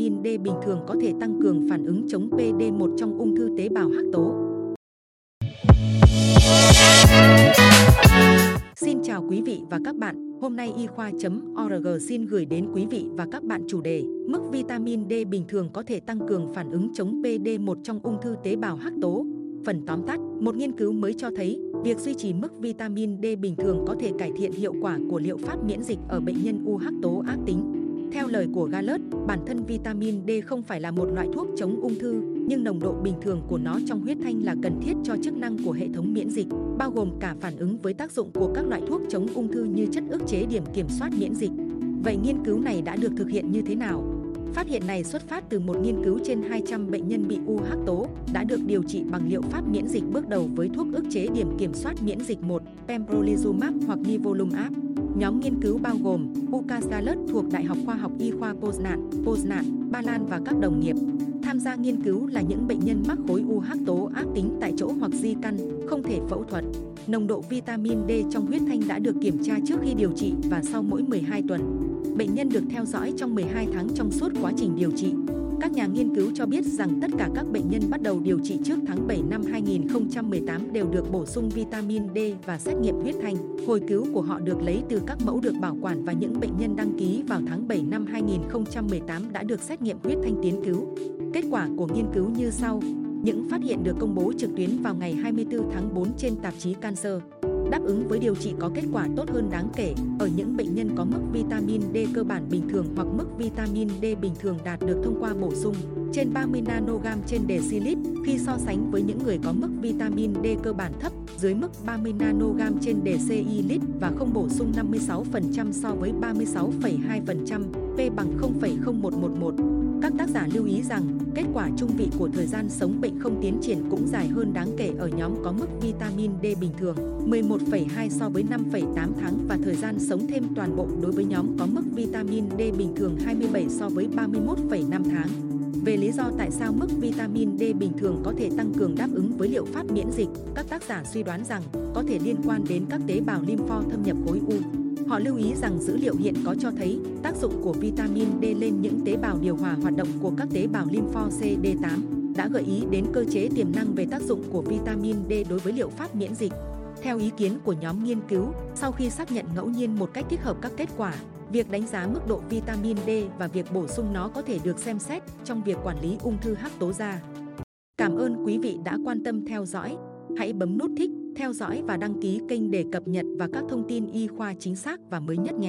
vitamin D bình thường có thể tăng cường phản ứng chống PD1 trong ung thư tế bào hắc tố. Xin chào quý vị và các bạn. Hôm nay y khoa.org xin gửi đến quý vị và các bạn chủ đề Mức vitamin D bình thường có thể tăng cường phản ứng chống PD1 trong ung thư tế bào hắc tố. Phần tóm tắt, một nghiên cứu mới cho thấy việc duy trì mức vitamin D bình thường có thể cải thiện hiệu quả của liệu pháp miễn dịch ở bệnh nhân u hắc tố ác tính. Theo lời của Gallup, bản thân vitamin D không phải là một loại thuốc chống ung thư, nhưng nồng độ bình thường của nó trong huyết thanh là cần thiết cho chức năng của hệ thống miễn dịch, bao gồm cả phản ứng với tác dụng của các loại thuốc chống ung thư như chất ức chế điểm kiểm soát miễn dịch. Vậy nghiên cứu này đã được thực hiện như thế nào? Phát hiện này xuất phát từ một nghiên cứu trên 200 bệnh nhân bị u hắc tố đã được điều trị bằng liệu pháp miễn dịch bước đầu với thuốc ức chế điểm kiểm soát miễn dịch 1, pembrolizumab hoặc nivolumab. Nhóm nghiên cứu bao gồm Uka Zalet thuộc Đại học Khoa học Y khoa Poznan, Poznan, Ba Lan và các đồng nghiệp. Tham gia nghiên cứu là những bệnh nhân mắc khối u hắc tố ác tính tại chỗ hoặc di căn, không thể phẫu thuật. Nồng độ vitamin D trong huyết thanh đã được kiểm tra trước khi điều trị và sau mỗi 12 tuần. Bệnh nhân được theo dõi trong 12 tháng trong suốt quá trình điều trị. Các nhà nghiên cứu cho biết rằng tất cả các bệnh nhân bắt đầu điều trị trước tháng 7 năm 2018 đều được bổ sung vitamin D và xét nghiệm huyết thanh. Hồi cứu của họ được lấy từ các mẫu được bảo quản và những bệnh nhân đăng ký vào tháng 7 năm 2018 đã được xét nghiệm huyết thanh tiến cứu. Kết quả của nghiên cứu như sau. Những phát hiện được công bố trực tuyến vào ngày 24 tháng 4 trên tạp chí Cancer đáp ứng với điều trị có kết quả tốt hơn đáng kể ở những bệnh nhân có mức vitamin D cơ bản bình thường hoặc mức vitamin D bình thường đạt được thông qua bổ sung trên 30 nanogam trên decilit khi so sánh với những người có mức vitamin D cơ bản thấp dưới mức 30 nanogam trên decilit và không bổ sung 56% so với 36,2%, P bằng 0,0111. Các tác giả lưu ý rằng kết quả trung vị của thời gian sống bệnh không tiến triển cũng dài hơn đáng kể ở nhóm có mức vitamin D bình thường 11,2 so với 5,8 tháng và thời gian sống thêm toàn bộ đối với nhóm có mức vitamin D bình thường 27 so với 31,5 tháng. Về lý do tại sao mức vitamin D bình thường có thể tăng cường đáp ứng với liệu pháp miễn dịch, các tác giả suy đoán rằng có thể liên quan đến các tế bào lympho thâm nhập khối u. Họ lưu ý rằng dữ liệu hiện có cho thấy tác dụng của vitamin D lên những tế bào điều hòa hoạt động của các tế bào lympho CD8 đã gợi ý đến cơ chế tiềm năng về tác dụng của vitamin D đối với liệu pháp miễn dịch. Theo ý kiến của nhóm nghiên cứu, sau khi xác nhận ngẫu nhiên một cách thích hợp các kết quả, việc đánh giá mức độ vitamin D và việc bổ sung nó có thể được xem xét trong việc quản lý ung thư hắc tố da. Cảm ơn quý vị đã quan tâm theo dõi. Hãy bấm nút thích, theo dõi và đăng ký kênh để cập nhật và các thông tin y khoa chính xác và mới nhất nhé.